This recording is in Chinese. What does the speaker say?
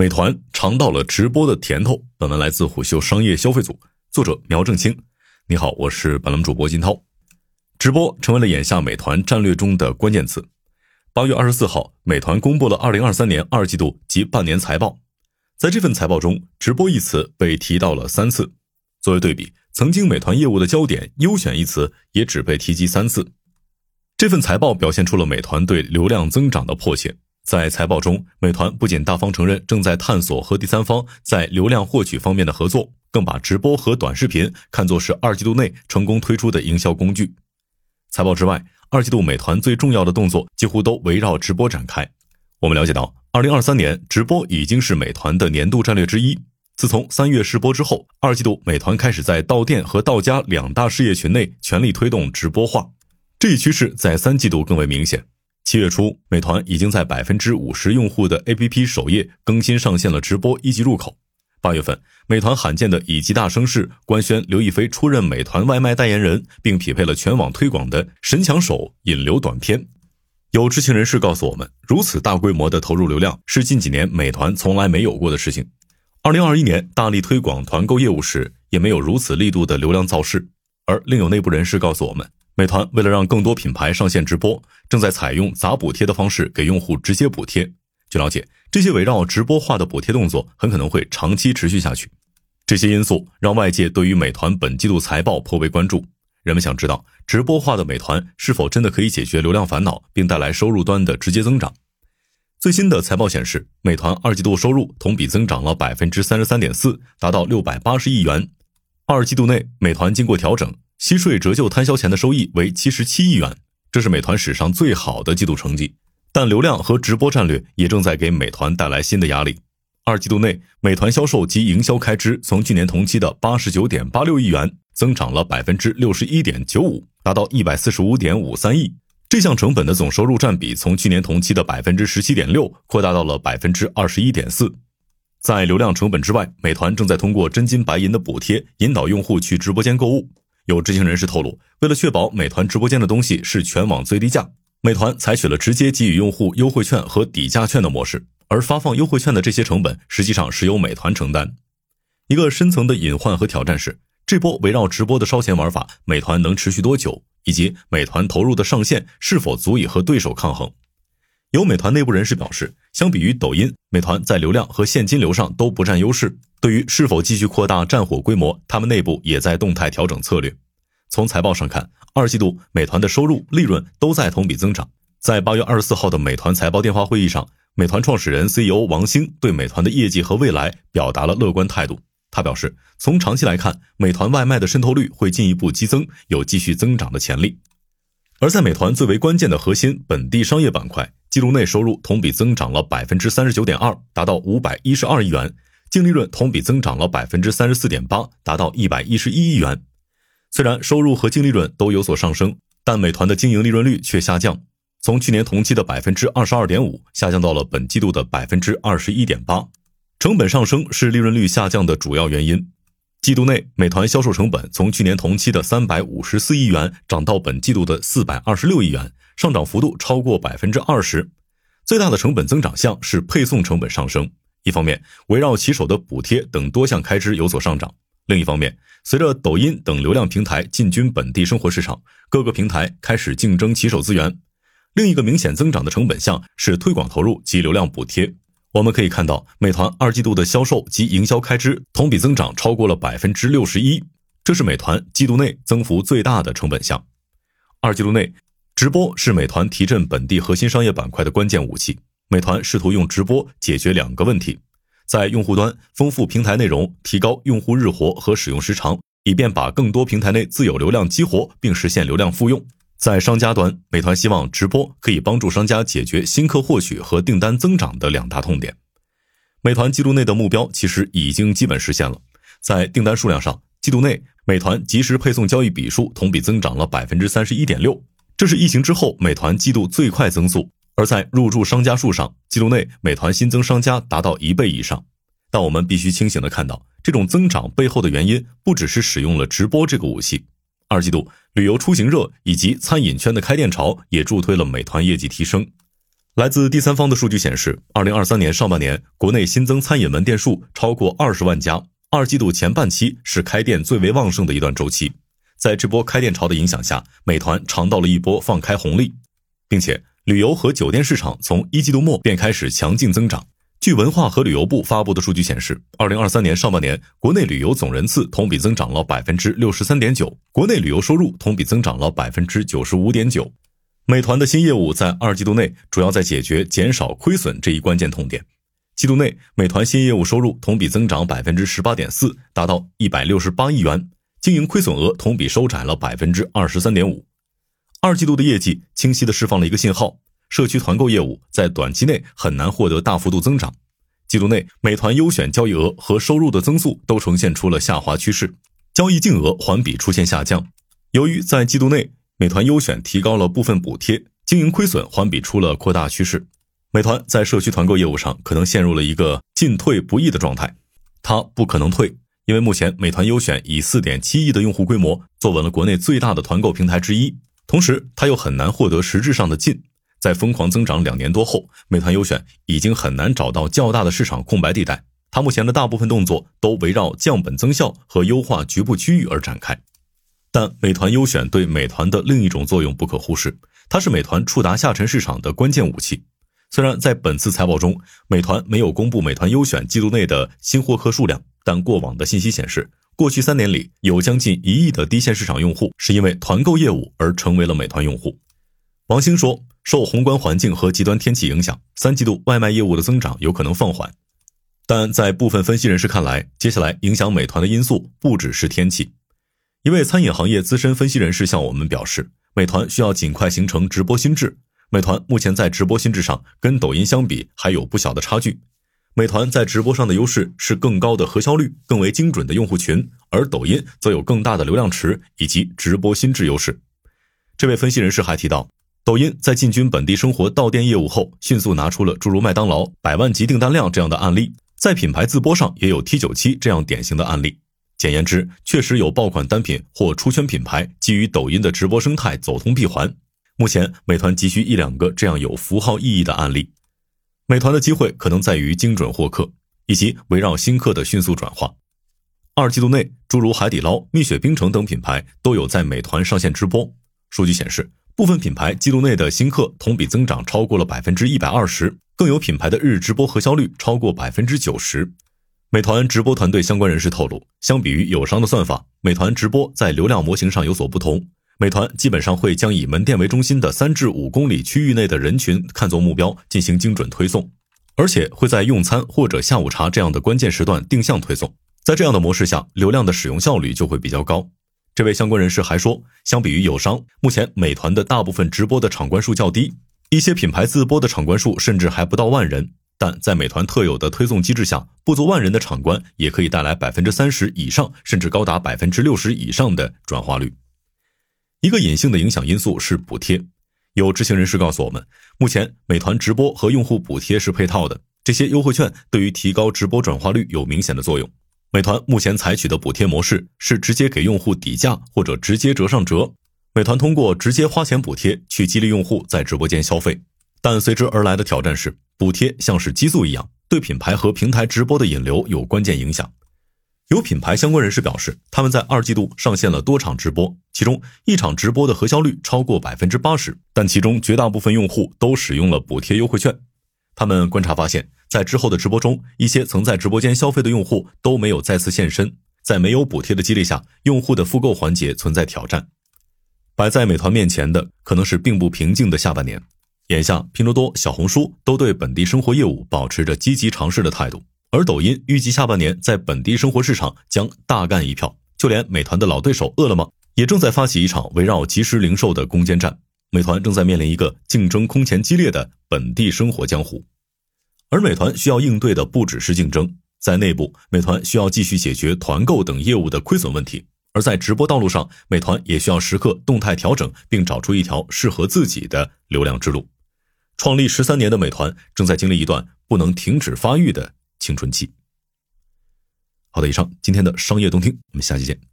美团尝到了直播的甜头。本文来自虎嗅商业消费组，作者苗正清。你好，我是本栏主播金涛。直播成为了眼下美团战略中的关键词。八月二十四号，美团公布了二零二三年二季度及半年财报。在这份财报中，“直播”一词被提到了三次。作为对比，曾经美团业务的焦点“优选”一词也只被提及三次。这份财报表现出了美团对流量增长的迫切。在财报中，美团不仅大方承认正在探索和第三方在流量获取方面的合作，更把直播和短视频看作是二季度内成功推出的营销工具。财报之外，二季度美团最重要的动作几乎都围绕直播展开。我们了解到，二零二三年直播已经是美团的年度战略之一。自从三月试播之后，二季度美团开始在到店和到家两大事业群内全力推动直播化，这一趋势在三季度更为明显。七月初，美团已经在百分之五十用户的 APP 首页更新上线了直播一级入口。八月份，美团罕见的以极大声势官宣刘亦菲出任美团外卖代言人，并匹配了全网推广的“神抢手”引流短片。有知情人士告诉我们，如此大规模的投入流量是近几年美团从来没有过的事情。二零二一年大力推广团购业务时，也没有如此力度的流量造势。而另有内部人士告诉我们。美团为了让更多品牌上线直播，正在采用砸补贴的方式给用户直接补贴。据了解，这些围绕直播化的补贴动作很可能会长期持续下去。这些因素让外界对于美团本季度财报颇为关注。人们想知道，直播化的美团是否真的可以解决流量烦恼，并带来收入端的直接增长？最新的财报显示，美团二季度收入同比增长了百分之三十三点四，达到六百八十亿元。二季度内，美团经过调整。息税折旧摊销前的收益为七十七亿元，这是美团史上最好的季度成绩。但流量和直播战略也正在给美团带来新的压力。二季度内，美团销售及营销开支从去年同期的八十九点八六亿元增长了百分之六十一点九五，达到一百四十五点五三亿。这项成本的总收入占比从去年同期的百分之十七点六扩大到了百分之二十一点四。在流量成本之外，美团正在通过真金白银的补贴引导用户去直播间购物。有知情人士透露，为了确保美团直播间的东西是全网最低价，美团采取了直接给予用户优惠券和抵价券的模式，而发放优惠券的这些成本实际上是由美团承担。一个深层的隐患和挑战是，这波围绕直播的烧钱玩法，美团能持续多久，以及美团投入的上限是否足以和对手抗衡。有美团内部人士表示，相比于抖音，美团在流量和现金流上都不占优势。对于是否继续扩大战火规模，他们内部也在动态调整策略。从财报上看，二季度美团的收入、利润都在同比增长。在八月二十四号的美团财报电话会议上，美团创始人 CEO 王兴对美团的业绩和未来表达了乐观态度。他表示，从长期来看，美团外卖的渗透率会进一步激增，有继续增长的潜力。而在美团最为关键的核心本地商业板块。记录内收入同比增长了百分之三十九点二，达到五百一十二亿元；净利润同比增长了百分之三十四点八，达到一百一十一亿元。虽然收入和净利润都有所上升，但美团的经营利润率却下降，从去年同期的百分之二十二点五下降到了本季度的百分之二十一点八。成本上升是利润率下降的主要原因。季度内，美团销售成本从去年同期的三百五十四亿元涨到本季度的四百二十六亿元。上涨幅度超过百分之二十，最大的成本增长项是配送成本上升。一方面，围绕骑手的补贴等多项开支有所上涨；另一方面，随着抖音等流量平台进军本地生活市场，各个平台开始竞争骑手资源。另一个明显增长的成本项是推广投入及流量补贴。我们可以看到，美团二季度的销售及营销开支同比增长超过了百分之六十一，这是美团季度内增幅最大的成本项。二季度内。直播是美团提振本地核心商业板块的关键武器。美团试图用直播解决两个问题：在用户端丰富平台内容，提高用户日活和使用时长，以便把更多平台内自有流量激活，并实现流量复用；在商家端，美团希望直播可以帮助商家解决新客获取和订单增长的两大痛点。美团季度内的目标其实已经基本实现了。在订单数量上，季度内美团即时配送交易笔数同比增长了百分之三十一点六。这是疫情之后美团季度最快增速，而在入驻商家数上，季度内美团新增商家达到一倍以上。但我们必须清醒的看到，这种增长背后的原因不只是使用了直播这个武器。二季度旅游出行热以及餐饮圈的开店潮也助推了美团业绩提升。来自第三方的数据显示，二零二三年上半年国内新增餐饮门店数超过二十万家，二季度前半期是开店最为旺盛的一段周期。在这波开店潮的影响下，美团尝到了一波放开红利，并且旅游和酒店市场从一季度末便开始强劲增长。据文化和旅游部发布的数据显示，二零二三年上半年国内旅游总人次同比增长了百分之六十三点九，国内旅游收入同比增长了百分之九十五点九。美团的新业务在二季度内主要在解决减少亏损这一关键痛点。季度内，美团新业务收入同比增长百分之十八点四，达到一百六十八亿元，经营亏损额同比收窄了百分之二十三点五。二季度的业绩清晰的释放了一个信号：社区团购业务在短期内很难获得大幅度增长。季度内，美团优选交易额和收入的增速都呈现出了下滑趋势，交易净额环比出现下降。由于在季度内，美团优选提高了部分补贴，经营亏损环比出了扩大趋势。美团在社区团购业务上可能陷入了一个进退不易的状态。它不可能退，因为目前美团优选以四点七亿的用户规模坐稳了国内最大的团购平台之一。同时，它又很难获得实质上的进。在疯狂增长两年多后，美团优选已经很难找到较大的市场空白地带。它目前的大部分动作都围绕降本增效和优化局部区域而展开。但美团优选对美团的另一种作用不可忽视，它是美团触达下沉市场的关键武器。虽然在本次财报中，美团没有公布美团优选季度内的新获客数量，但过往的信息显示，过去三年里有将近一亿的低线市场用户是因为团购业务而成为了美团用户。王兴说，受宏观环境和极端天气影响，三季度外卖业务的增长有可能放缓。但在部分分析人士看来，接下来影响美团的因素不只是天气。一位餐饮行业资深分析人士向我们表示，美团需要尽快形成直播心智。美团目前在直播心智上跟抖音相比还有不小的差距。美团在直播上的优势是更高的核销率、更为精准的用户群，而抖音则有更大的流量池以及直播心智优势。这位分析人士还提到，抖音在进军本地生活到店业务后，迅速拿出了诸如麦当劳百万级订单量这样的案例，在品牌自播上也有 T 九七这样典型的案例。简言之，确实有爆款单品或出圈品牌基于抖音的直播生态走通闭环。目前，美团急需一两个这样有符号意义的案例。美团的机会可能在于精准获客，以及围绕新客的迅速转化。二季度内，诸如海底捞、蜜雪冰城等品牌都有在美团上线直播。数据显示，部分品牌季度内的新客同比增长超过了百分之一百二十，更有品牌的日直播核销率超过百分之九十。美团直播团队相关人士透露，相比于友商的算法，美团直播在流量模型上有所不同。美团基本上会将以门店为中心的三至五公里区域内的人群看作目标进行精准推送，而且会在用餐或者下午茶这样的关键时段定向推送。在这样的模式下，流量的使用效率就会比较高。这位相关人士还说，相比于友商，目前美团的大部分直播的场观数较低，一些品牌自播的场观数甚至还不到万人。但在美团特有的推送机制下，不足万人的场观也可以带来百分之三十以上，甚至高达百分之六十以上的转化率。一个隐性的影响因素是补贴。有知情人士告诉我们，目前美团直播和用户补贴是配套的，这些优惠券对于提高直播转化率有明显的作用。美团目前采取的补贴模式是直接给用户底价或者直接折上折。美团通过直接花钱补贴去激励用户在直播间消费。但随之而来的挑战是，补贴像是激素一样，对品牌和平台直播的引流有关键影响。有品牌相关人士表示，他们在二季度上线了多场直播，其中一场直播的核销率超过百分之八十，但其中绝大部分用户都使用了补贴优惠券。他们观察发现，在之后的直播中，一些曾在直播间消费的用户都没有再次现身。在没有补贴的激励下，用户的复购环节存在挑战。摆在美团面前的可能是并不平静的下半年。眼下，拼多多、小红书都对本地生活业务保持着积极尝试的态度，而抖音预计下半年在本地生活市场将大干一票。就连美团的老对手饿了么，也正在发起一场围绕即时零售的攻坚战。美团正在面临一个竞争空前激烈的本地生活江湖，而美团需要应对的不只是竞争，在内部，美团需要继续解决团购等业务的亏损问题。而在直播道路上，美团也需要时刻动态调整，并找出一条适合自己的流量之路。创立十三年的美团正在经历一段不能停止发育的青春期。好的，以上今天的商业动听，我们下期见。